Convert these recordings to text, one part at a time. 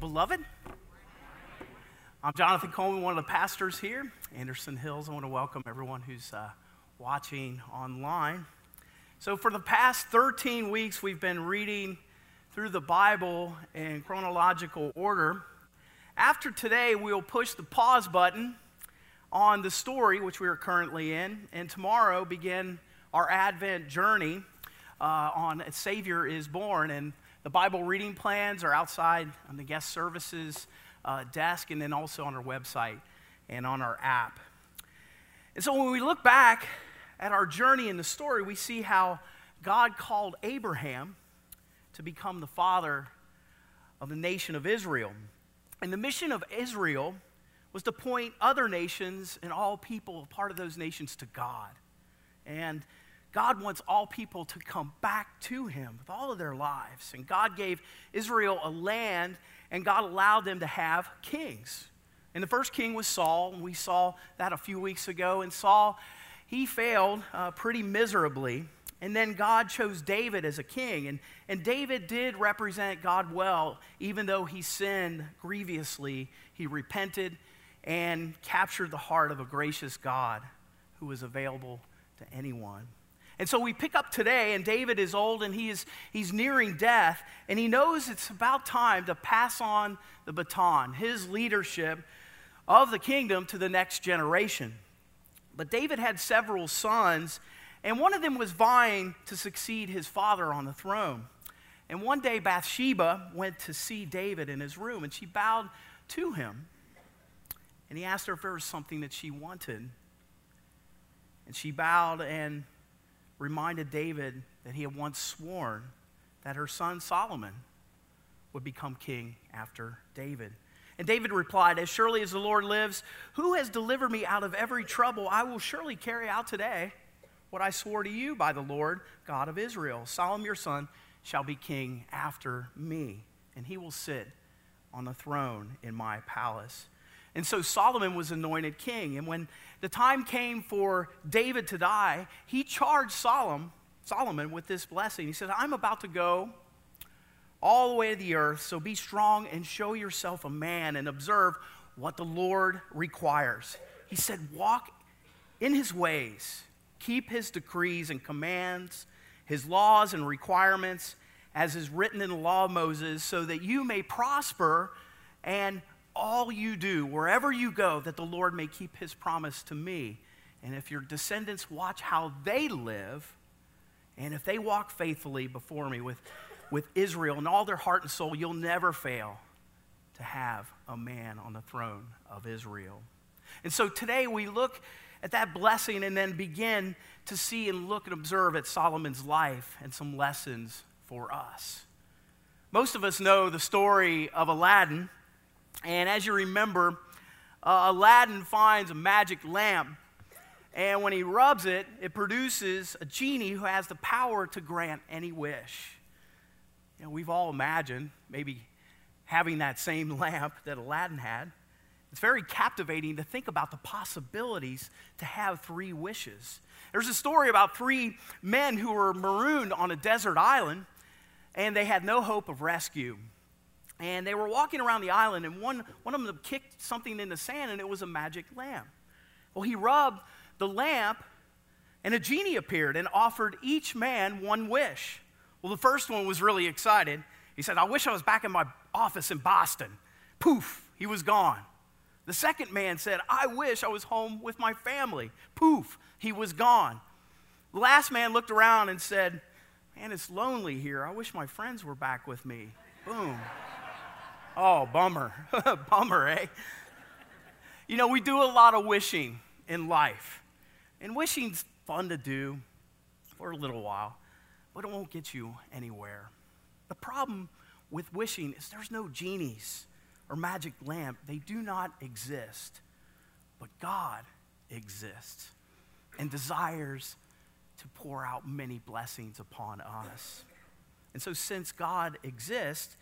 beloved. I'm Jonathan Coleman, one of the pastors here, Anderson Hills. I want to welcome everyone who's uh, watching online. So, for the past 13 weeks, we've been reading through the Bible in chronological order. After today, we'll push the pause button on the story which we are currently in, and tomorrow begin our Advent journey uh, on Savior is born. And the Bible reading plans are outside on the guest services uh, desk and then also on our website and on our app. And so when we look back at our journey in the story, we see how God called Abraham to become the father of the nation of Israel. And the mission of Israel was to point other nations and all people, part of those nations, to God. And God wants all people to come back to Him with all of their lives. And God gave Israel a land, and God allowed them to have kings. And the first king was Saul, and we saw that a few weeks ago. And Saul, he failed uh, pretty miserably. And then God chose David as a king. And, and David did represent God well, even though he sinned grievously. He repented and captured the heart of a gracious God who was available to anyone. And so we pick up today, and David is old and he is, he's nearing death, and he knows it's about time to pass on the baton, his leadership of the kingdom to the next generation. But David had several sons, and one of them was vying to succeed his father on the throne. And one day Bathsheba went to see David in his room, and she bowed to him. And he asked her if there was something that she wanted. And she bowed and reminded David that he had once sworn that her son Solomon would become king after David. And David replied, As surely as the Lord lives, who has delivered me out of every trouble, I will surely carry out today what I swore to you by the Lord, God of Israel. Solomon your son shall be king after me, and he will sit on the throne in my palace. And so Solomon was anointed king. And when the time came for David to die, he charged Solomon, Solomon with this blessing. He said, I'm about to go all the way to the earth, so be strong and show yourself a man and observe what the Lord requires. He said, Walk in his ways, keep his decrees and commands, his laws and requirements, as is written in the law of Moses, so that you may prosper and all you do, wherever you go, that the Lord may keep his promise to me. And if your descendants watch how they live, and if they walk faithfully before me with, with Israel and all their heart and soul, you'll never fail to have a man on the throne of Israel. And so today we look at that blessing and then begin to see and look and observe at Solomon's life and some lessons for us. Most of us know the story of Aladdin and as you remember, uh, Aladdin finds a magic lamp. And when he rubs it, it produces a genie who has the power to grant any wish. You know, we've all imagined maybe having that same lamp that Aladdin had. It's very captivating to think about the possibilities to have three wishes. There's a story about three men who were marooned on a desert island and they had no hope of rescue. And they were walking around the island, and one, one of them kicked something in the sand, and it was a magic lamp. Well, he rubbed the lamp, and a genie appeared and offered each man one wish. Well, the first one was really excited. He said, I wish I was back in my office in Boston. Poof, he was gone. The second man said, I wish I was home with my family. Poof, he was gone. The last man looked around and said, Man, it's lonely here. I wish my friends were back with me. Boom. Oh, bummer. bummer, eh? You know, we do a lot of wishing in life. And wishing's fun to do for a little while, but it won't get you anywhere. The problem with wishing is there's no genies or magic lamp. They do not exist. But God exists and desires to pour out many blessings upon us. And so, since God exists,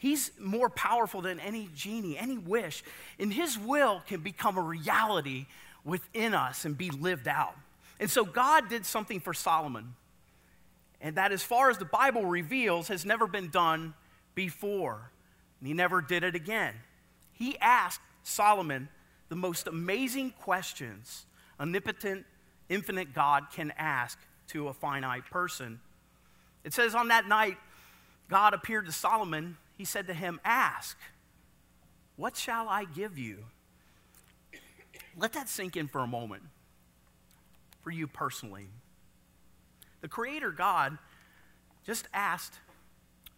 He's more powerful than any genie, any wish. And his will can become a reality within us and be lived out. And so God did something for Solomon. And that, as far as the Bible reveals, has never been done before. And he never did it again. He asked Solomon the most amazing questions omnipotent, infinite God can ask to a finite person. It says, On that night, God appeared to Solomon. He said to him, Ask, what shall I give you? Let that sink in for a moment for you personally. The Creator God just asked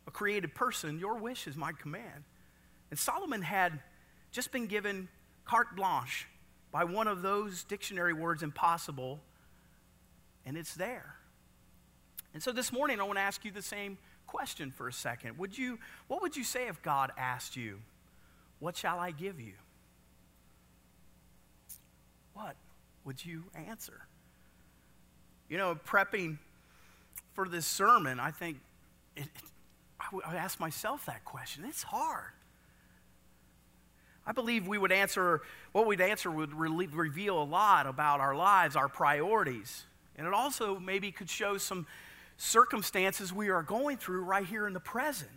a created person, Your wish is my command. And Solomon had just been given carte blanche by one of those dictionary words, impossible, and it's there. And so this morning, I want to ask you the same question for a second. Would you, what would you say if God asked you, What shall I give you? What would you answer? You know, prepping for this sermon, I think it, it, I, w- I asked myself that question. It's hard. I believe we would answer, what we'd answer would re- reveal a lot about our lives, our priorities. And it also maybe could show some circumstances we are going through right here in the present.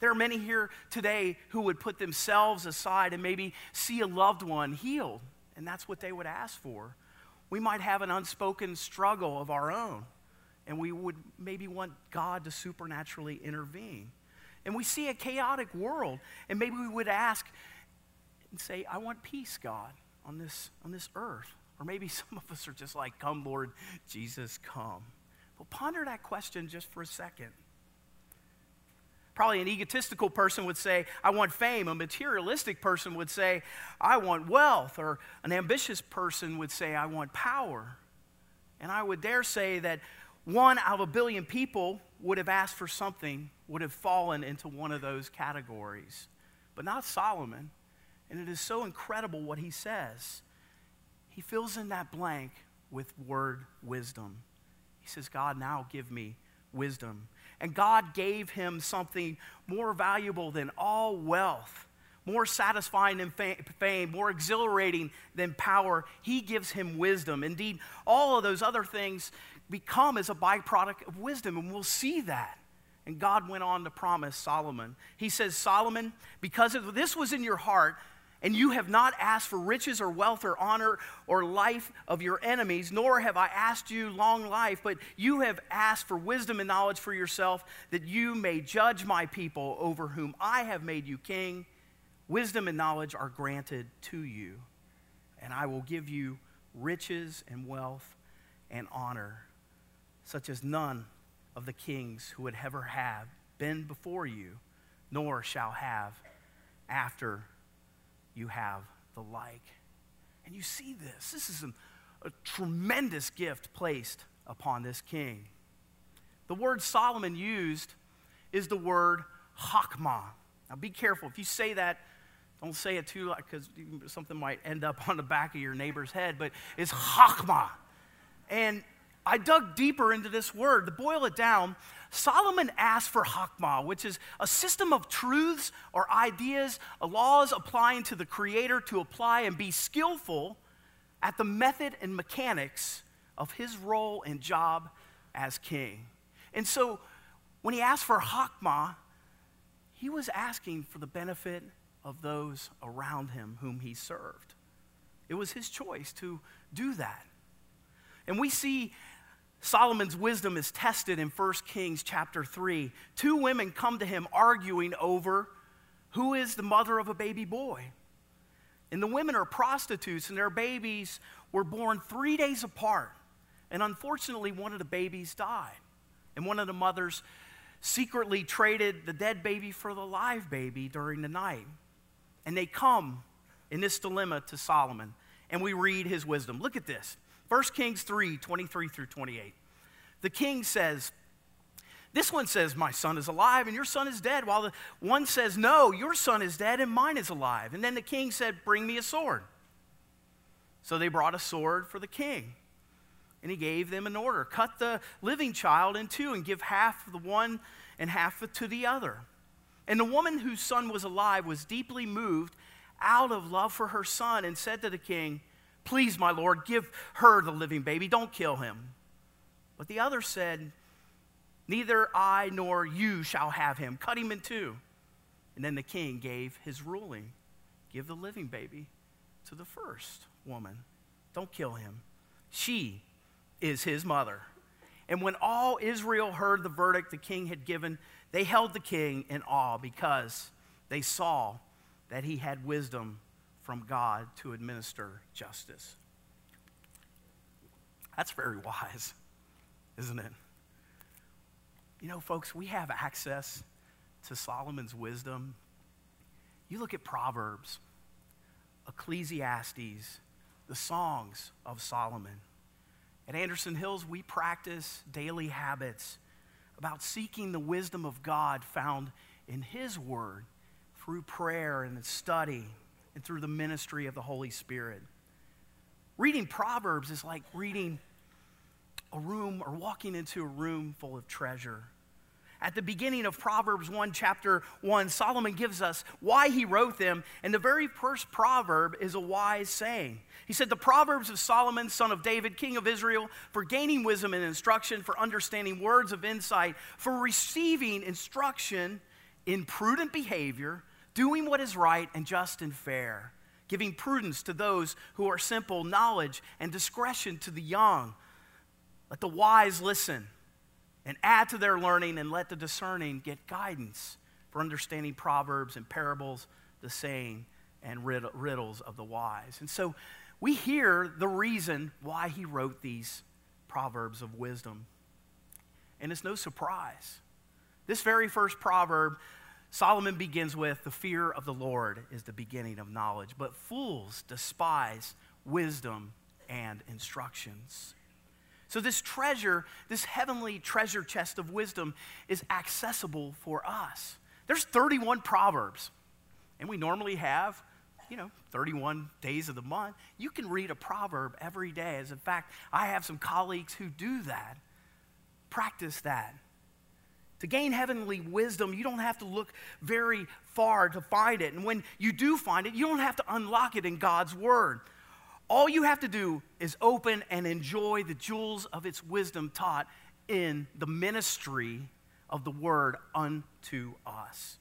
There are many here today who would put themselves aside and maybe see a loved one healed, and that's what they would ask for. We might have an unspoken struggle of our own, and we would maybe want God to supernaturally intervene. And we see a chaotic world, and maybe we would ask and say, I want peace, God, on this, on this earth. Or maybe some of us are just like, Come, Lord Jesus, come. Well, ponder that question just for a second. Probably an egotistical person would say, I want fame. A materialistic person would say, I want wealth. Or an ambitious person would say, I want power. And I would dare say that one out of a billion people would have asked for something, would have fallen into one of those categories. But not Solomon. And it is so incredible what he says. He fills in that blank with word wisdom. Says, God, now give me wisdom. And God gave him something more valuable than all wealth, more satisfying than fame, more exhilarating than power. He gives him wisdom. Indeed, all of those other things become as a byproduct of wisdom, and we'll see that. And God went on to promise Solomon. He says, Solomon, because this was in your heart, and you have not asked for riches or wealth or honor or life of your enemies, nor have I asked you long life, but you have asked for wisdom and knowledge for yourself, that you may judge my people over whom I have made you king. Wisdom and knowledge are granted to you, and I will give you riches and wealth and honor, such as none of the kings who would ever have been before you, nor shall have after you have the like. And you see this. This is an, a tremendous gift placed upon this king. The word Solomon used is the word hakmah. Now be careful. If you say that, don't say it too like because something might end up on the back of your neighbor's head, but it's hakmah. And I dug deeper into this word. To boil it down, Solomon asked for Hakmah, which is a system of truths or ideas, laws applying to the Creator to apply and be skillful at the method and mechanics of his role and job as king. And so when he asked for Hakmah, he was asking for the benefit of those around him whom he served. It was his choice to do that. And we see Solomon's wisdom is tested in 1 Kings chapter 3. Two women come to him arguing over who is the mother of a baby boy. And the women are prostitutes, and their babies were born three days apart. And unfortunately, one of the babies died. And one of the mothers secretly traded the dead baby for the live baby during the night. And they come in this dilemma to Solomon, and we read his wisdom. Look at this. 1 Kings 3 23 through 28. The king says, This one says, My son is alive and your son is dead, while the one says, No, your son is dead and mine is alive. And then the king said, Bring me a sword. So they brought a sword for the king. And he gave them an order cut the living child in two and give half the one and half to the other. And the woman whose son was alive was deeply moved out of love for her son and said to the king, Please, my Lord, give her the living baby. Don't kill him. But the other said, Neither I nor you shall have him. Cut him in two. And then the king gave his ruling give the living baby to the first woman. Don't kill him. She is his mother. And when all Israel heard the verdict the king had given, they held the king in awe because they saw that he had wisdom from God to administer justice. That's very wise, isn't it? You know, folks, we have access to Solomon's wisdom. You look at Proverbs, Ecclesiastes, the songs of Solomon. At Anderson Hills, we practice daily habits about seeking the wisdom of God found in His Word through prayer and study and through the ministry of the Holy Spirit. Reading Proverbs is like reading a room or walking into a room full of treasure. At the beginning of Proverbs 1, chapter 1, Solomon gives us why he wrote them, and the very first proverb is a wise saying. He said, The Proverbs of Solomon, son of David, king of Israel, for gaining wisdom and instruction, for understanding words of insight, for receiving instruction in prudent behavior, doing what is right and just and fair, giving prudence to those who are simple, knowledge and discretion to the young. Let the wise listen and add to their learning, and let the discerning get guidance for understanding proverbs and parables, the saying, and riddles of the wise. And so we hear the reason why he wrote these proverbs of wisdom. And it's no surprise. This very first proverb, Solomon begins with the fear of the Lord is the beginning of knowledge, but fools despise wisdom and instructions. So, this treasure, this heavenly treasure chest of wisdom, is accessible for us. There's 31 Proverbs, and we normally have, you know, 31 days of the month. You can read a proverb every day. As in fact, I have some colleagues who do that. Practice that. To gain heavenly wisdom, you don't have to look very far to find it. And when you do find it, you don't have to unlock it in God's Word. All you have to do is open and enjoy the jewels of its wisdom taught in the ministry of the word unto us.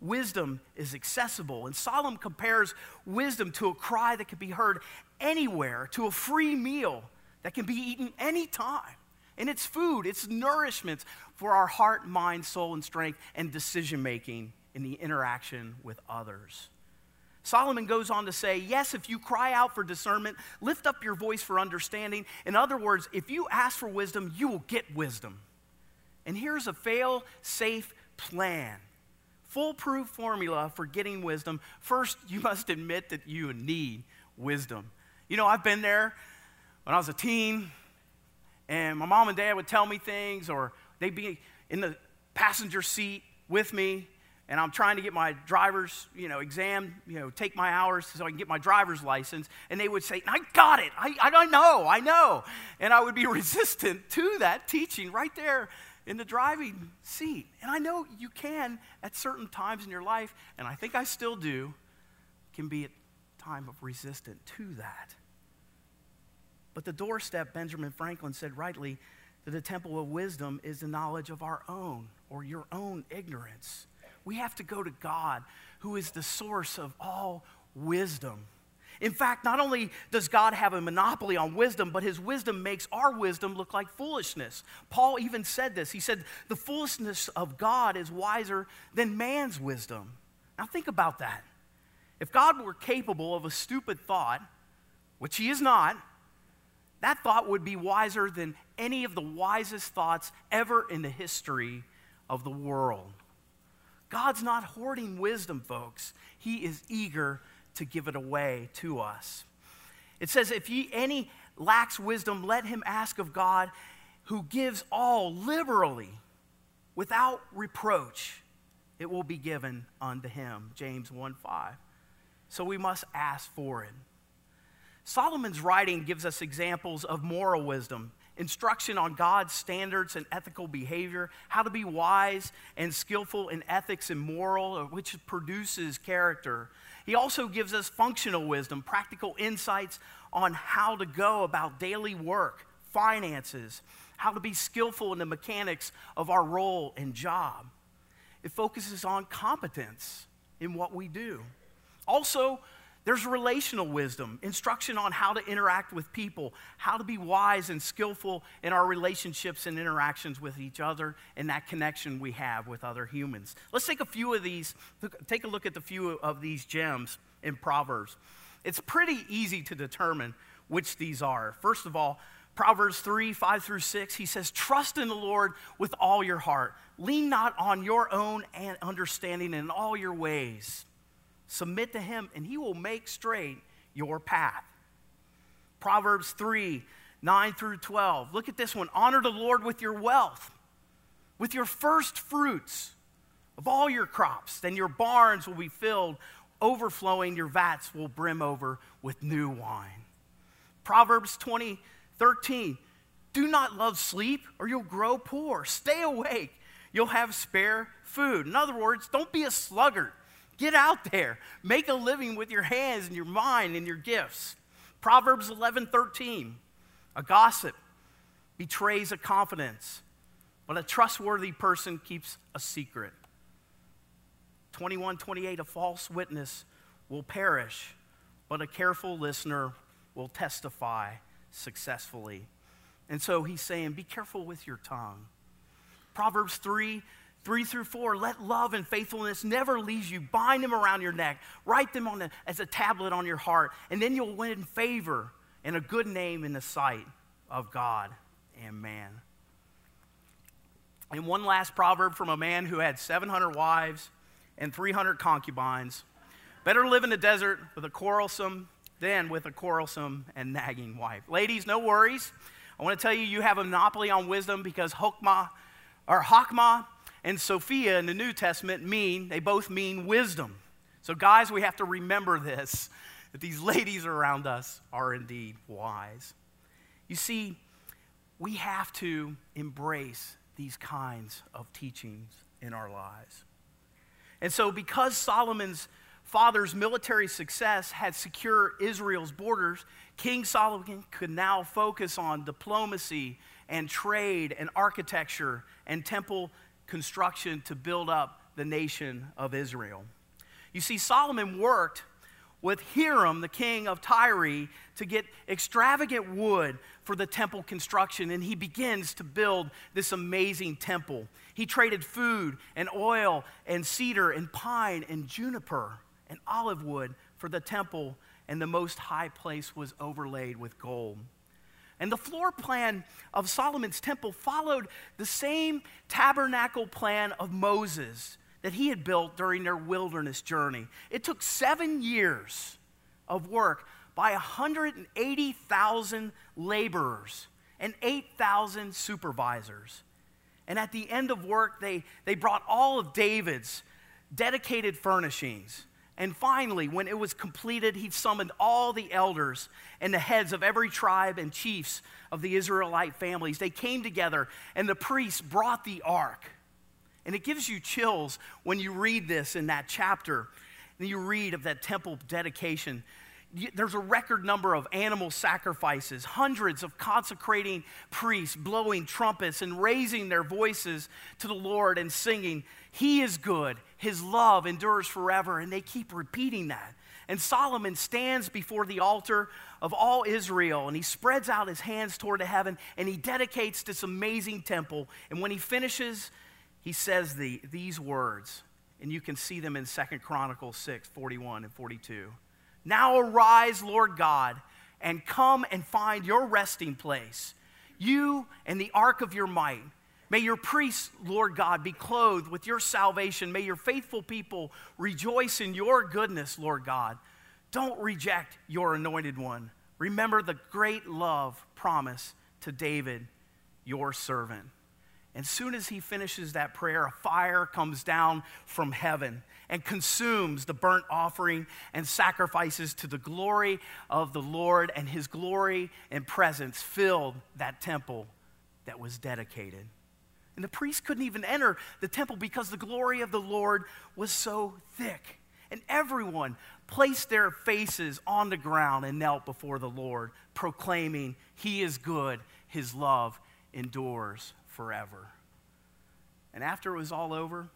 Wisdom is accessible, and Solomon compares wisdom to a cry that can be heard anywhere, to a free meal that can be eaten anytime. And it's food, it's nourishment for our heart, mind, soul, and strength, and decision making in the interaction with others. Solomon goes on to say, Yes, if you cry out for discernment, lift up your voice for understanding. In other words, if you ask for wisdom, you will get wisdom. And here's a fail safe plan foolproof formula for getting wisdom. First, you must admit that you need wisdom. You know, I've been there when I was a teen, and my mom and dad would tell me things, or they'd be in the passenger seat with me, and I'm trying to get my driver's, you know, exam, you know, take my hours so I can get my driver's license. And they would say, I got it. I, I know. I know. And I would be resistant to that teaching right there in the driving seat. And I know you can at certain times in your life, and I think I still do, can be a time of resistance to that. But the doorstep, Benjamin Franklin said rightly, that the temple of wisdom is the knowledge of our own or your own ignorance. We have to go to God, who is the source of all wisdom. In fact, not only does God have a monopoly on wisdom, but his wisdom makes our wisdom look like foolishness. Paul even said this. He said, The foolishness of God is wiser than man's wisdom. Now, think about that. If God were capable of a stupid thought, which he is not, that thought would be wiser than any of the wisest thoughts ever in the history of the world. God's not hoarding wisdom, folks. He is eager to give it away to us. It says, If ye any lacks wisdom, let him ask of God, who gives all liberally without reproach. It will be given unto him. James 1 5. So we must ask for it. Solomon's writing gives us examples of moral wisdom instruction on God's standards and ethical behavior, how to be wise and skillful in ethics and moral, which produces character. He also gives us functional wisdom, practical insights on how to go about daily work, finances, how to be skillful in the mechanics of our role and job. It focuses on competence, in what we do. Also, there's relational wisdom, instruction on how to interact with people, how to be wise and skillful in our relationships and interactions with each other, and that connection we have with other humans. Let's take a few of these, take a look at the few of these gems in Proverbs. It's pretty easy to determine which these are. First of all, Proverbs 3 5 through 6, he says, Trust in the Lord with all your heart. Lean not on your own understanding in all your ways. Submit to him, and he will make straight your path. Proverbs 3 9 through 12. Look at this one. Honor the Lord with your wealth, with your first fruits of all your crops. Then your barns will be filled, overflowing, your vats will brim over with new wine. Proverbs 20 13. Do not love sleep, or you'll grow poor. Stay awake, you'll have spare food. In other words, don't be a sluggard. Get out there. Make a living with your hands and your mind and your gifts. Proverbs 11 13. A gossip betrays a confidence, but a trustworthy person keeps a secret. 21 28. A false witness will perish, but a careful listener will testify successfully. And so he's saying, be careful with your tongue. Proverbs 3 3 through 4, let love and faithfulness never leave you. Bind them around your neck. Write them on a, as a tablet on your heart. And then you'll win favor and a good name in the sight of God and man. And one last proverb from a man who had 700 wives and 300 concubines. Better live in the desert with a quarrelsome than with a quarrelsome and nagging wife. Ladies, no worries. I want to tell you, you have a monopoly on wisdom because Hokmah, or Hakmah and Sophia in the New Testament mean, they both mean wisdom. So, guys, we have to remember this that these ladies around us are indeed wise. You see, we have to embrace these kinds of teachings in our lives. And so, because Solomon's father's military success had secured Israel's borders, King Solomon could now focus on diplomacy and trade and architecture and temple construction to build up the nation of Israel. You see, Solomon worked with Hiram, the king of Tyre, to get extravagant wood for the temple construction, and he begins to build this amazing temple. He traded food and oil and cedar and pine and juniper and olive wood for the temple, and the most high place was overlaid with gold. And the floor plan of Solomon's temple followed the same tabernacle plan of Moses that he had built during their wilderness journey. It took seven years of work by 180,000 laborers and 8,000 supervisors. And at the end of work, they, they brought all of David's dedicated furnishings and finally, when it was completed, he summoned all the elders and the heads of every tribe and chiefs of the Israelite families. They came together, and the priests brought the ark. And it gives you chills when you read this in that chapter. And you read of that temple dedication there's a record number of animal sacrifices, hundreds of consecrating priests blowing trumpets and raising their voices to the Lord and singing, He is good, His love endures forever. And they keep repeating that. And Solomon stands before the altar of all Israel and he spreads out his hands toward the heaven and he dedicates this amazing temple. And when he finishes, he says the, these words, and you can see them in Second Chronicles 6 41 and 42. Now arise, Lord God, and come and find your resting place, you and the ark of your might. May your priests, Lord God, be clothed with your salvation. May your faithful people rejoice in your goodness, Lord God. Don't reject your anointed one. Remember the great love promise to David, your servant. And soon as he finishes that prayer, a fire comes down from heaven and consumes the burnt offering and sacrifices to the glory of the Lord, and his glory and presence filled that temple that was dedicated. And the priests couldn't even enter the temple because the glory of the Lord was so thick. And everyone placed their faces on the ground and knelt before the Lord, proclaiming, He is good, His love endures forever. And after it was all over,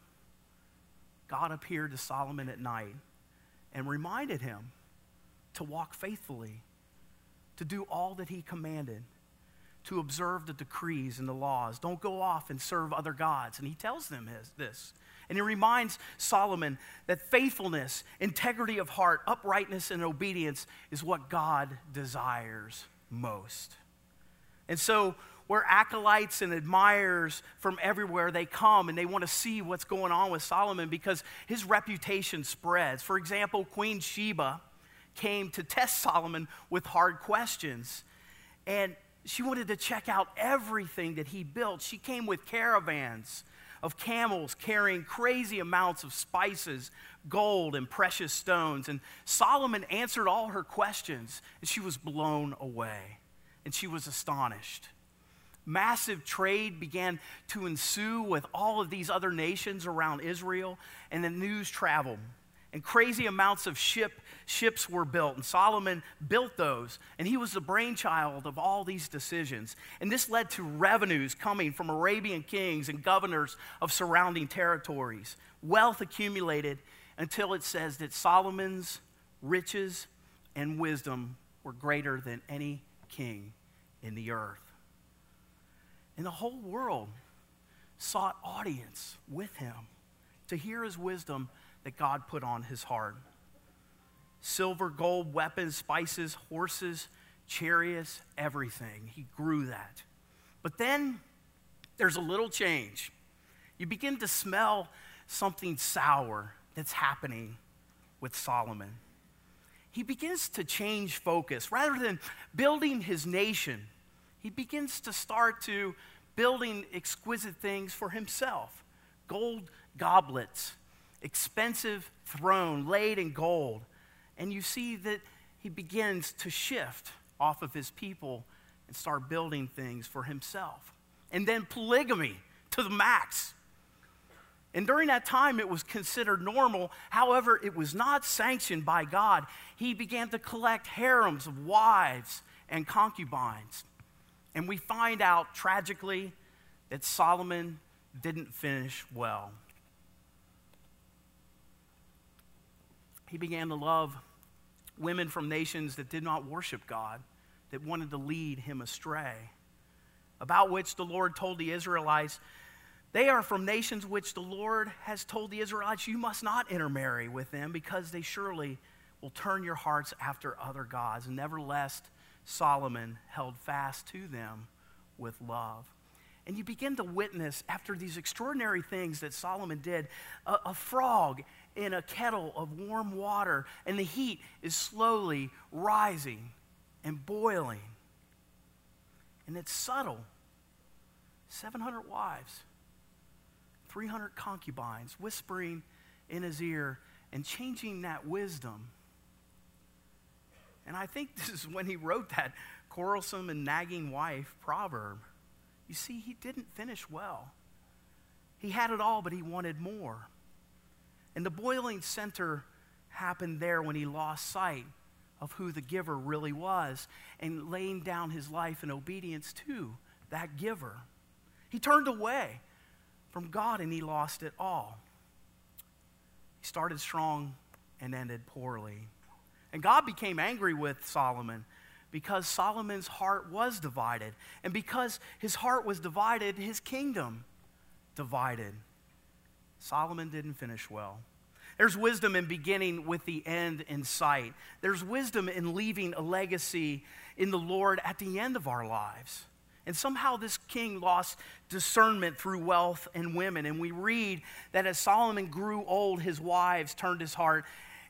God appeared to Solomon at night and reminded him to walk faithfully, to do all that he commanded, to observe the decrees and the laws. Don't go off and serve other gods. And he tells them his, this. And he reminds Solomon that faithfulness, integrity of heart, uprightness, and obedience is what God desires most. And so, where acolytes and admirers from everywhere they come and they want to see what's going on with Solomon because his reputation spreads. For example, Queen Sheba came to test Solomon with hard questions. And she wanted to check out everything that he built. She came with caravans of camels carrying crazy amounts of spices, gold, and precious stones. And Solomon answered all her questions, and she was blown away, and she was astonished. Massive trade began to ensue with all of these other nations around Israel, and the news traveled. And crazy amounts of ship, ships were built, and Solomon built those, and he was the brainchild of all these decisions. And this led to revenues coming from Arabian kings and governors of surrounding territories. Wealth accumulated until it says that Solomon's riches and wisdom were greater than any king in the earth. And the whole world sought audience with him to hear his wisdom that God put on his heart. Silver, gold, weapons, spices, horses, chariots, everything. He grew that. But then there's a little change. You begin to smell something sour that's happening with Solomon. He begins to change focus. Rather than building his nation, he begins to start to building exquisite things for himself gold goblets expensive throne laid in gold. And you see that he begins to shift off of his people and start building things for himself. And then polygamy to the max. And during that time, it was considered normal. However, it was not sanctioned by God. He began to collect harems of wives and concubines. And we find out tragically that Solomon didn't finish well. He began to love women from nations that did not worship God, that wanted to lead him astray, about which the Lord told the Israelites, they are from nations which the Lord has told the Israelites, you must not intermarry with them because they surely will turn your hearts after other gods. nevertheless, Solomon held fast to them with love. And you begin to witness, after these extraordinary things that Solomon did, a, a frog in a kettle of warm water, and the heat is slowly rising and boiling. And it's subtle 700 wives, 300 concubines whispering in his ear and changing that wisdom. And I think this is when he wrote that quarrelsome and nagging wife proverb. You see, he didn't finish well. He had it all, but he wanted more. And the boiling center happened there when he lost sight of who the giver really was and laying down his life in obedience to that giver. He turned away from God and he lost it all. He started strong and ended poorly. And God became angry with Solomon because Solomon's heart was divided. And because his heart was divided, his kingdom divided. Solomon didn't finish well. There's wisdom in beginning with the end in sight. There's wisdom in leaving a legacy in the Lord at the end of our lives. And somehow this king lost discernment through wealth and women. And we read that as Solomon grew old, his wives turned his heart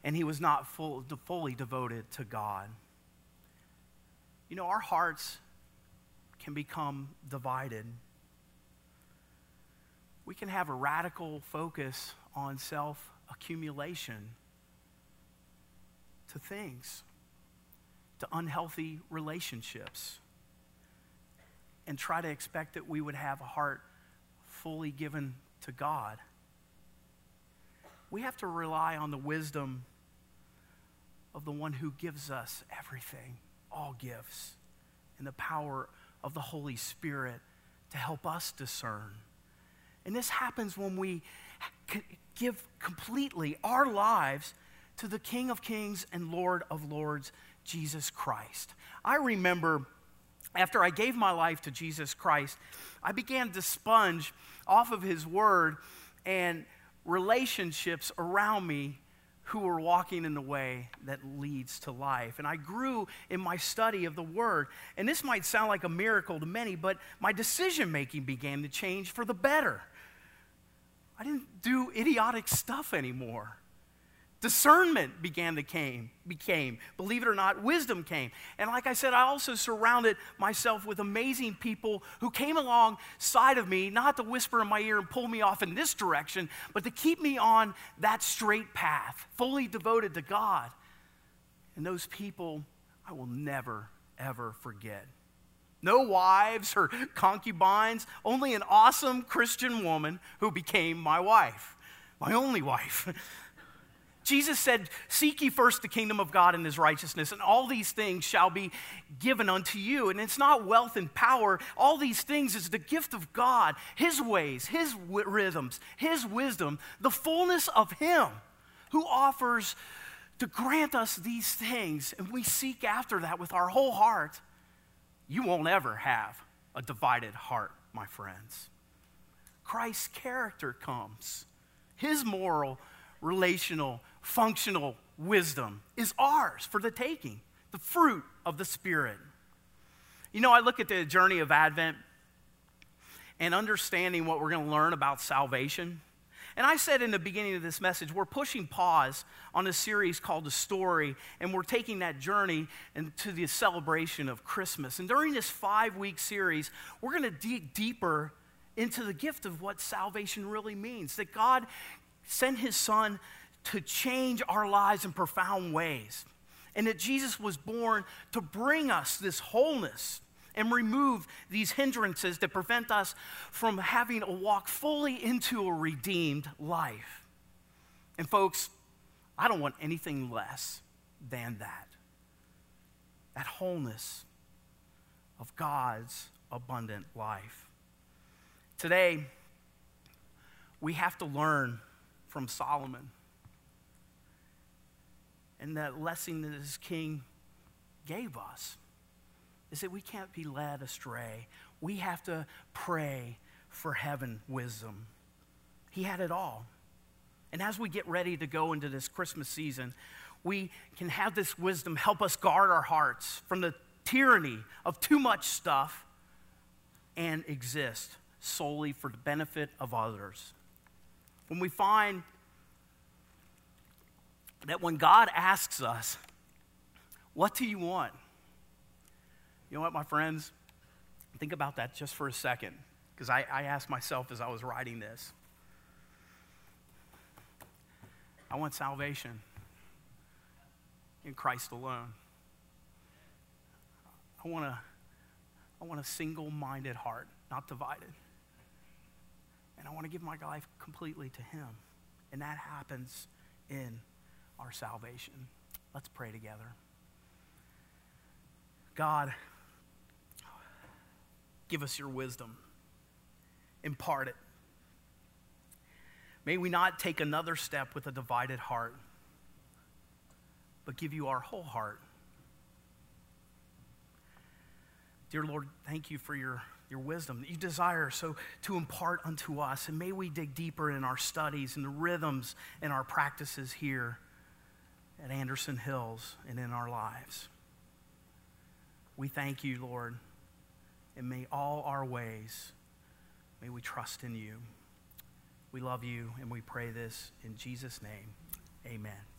and he was not full, fully devoted to God. You know, our hearts can become divided we can have a radical focus on self accumulation to things, to unhealthy relationships, and try to expect that we would have a heart fully given to God. We have to rely on the wisdom of the one who gives us everything, all gifts, and the power of the Holy Spirit to help us discern and this happens when we give completely our lives to the King of Kings and Lord of Lords, Jesus Christ. I remember after I gave my life to Jesus Christ, I began to sponge off of His Word and relationships around me who were walking in the way that leads to life. And I grew in my study of the Word. And this might sound like a miracle to many, but my decision making began to change for the better. I didn't do idiotic stuff anymore. Discernment began to came, became, believe it or not, wisdom came. And like I said, I also surrounded myself with amazing people who came alongside of me, not to whisper in my ear and pull me off in this direction, but to keep me on that straight path, fully devoted to God. And those people I will never, ever forget. No wives or concubines, only an awesome Christian woman who became my wife, my only wife. Jesus said, Seek ye first the kingdom of God and his righteousness, and all these things shall be given unto you. And it's not wealth and power. All these things is the gift of God, his ways, his rhythms, his wisdom, the fullness of him who offers to grant us these things. And we seek after that with our whole heart. You won't ever have a divided heart, my friends. Christ's character comes, his moral, relational, functional wisdom is ours for the taking, the fruit of the Spirit. You know, I look at the journey of Advent and understanding what we're going to learn about salvation. And I said in the beginning of this message, we're pushing pause on a series called The Story, and we're taking that journey into the celebration of Christmas. And during this five week series, we're going to dig deeper into the gift of what salvation really means that God sent his son to change our lives in profound ways. And that Jesus was born to bring us this wholeness and remove these hindrances that prevent us from having a walk fully into a redeemed life. And, folks, I don't want anything less than that. That wholeness of God's abundant life. Today, we have to learn from Solomon and that lesson that his king gave us is that we can't be led astray. We have to pray for heaven wisdom. He had it all. And as we get ready to go into this Christmas season, we can have this wisdom help us guard our hearts from the tyranny of too much stuff and exist solely for the benefit of others. When we find that when God asks us, What do you want? You know what, my friends? Think about that just for a second, because I, I asked myself as I was writing this. I want salvation in Christ alone. I want a, I want a single minded heart, not divided. And I want to give my life completely to Him. And that happens in our salvation. Let's pray together. God, give us your wisdom, impart it. May we not take another step with a divided heart, but give you our whole heart. Dear Lord, thank you for your your wisdom that you desire so to impart unto us. And may we dig deeper in our studies and the rhythms and our practices here at Anderson Hills and in our lives. We thank you, Lord, and may all our ways, may we trust in you. We love you and we pray this in Jesus' name. Amen.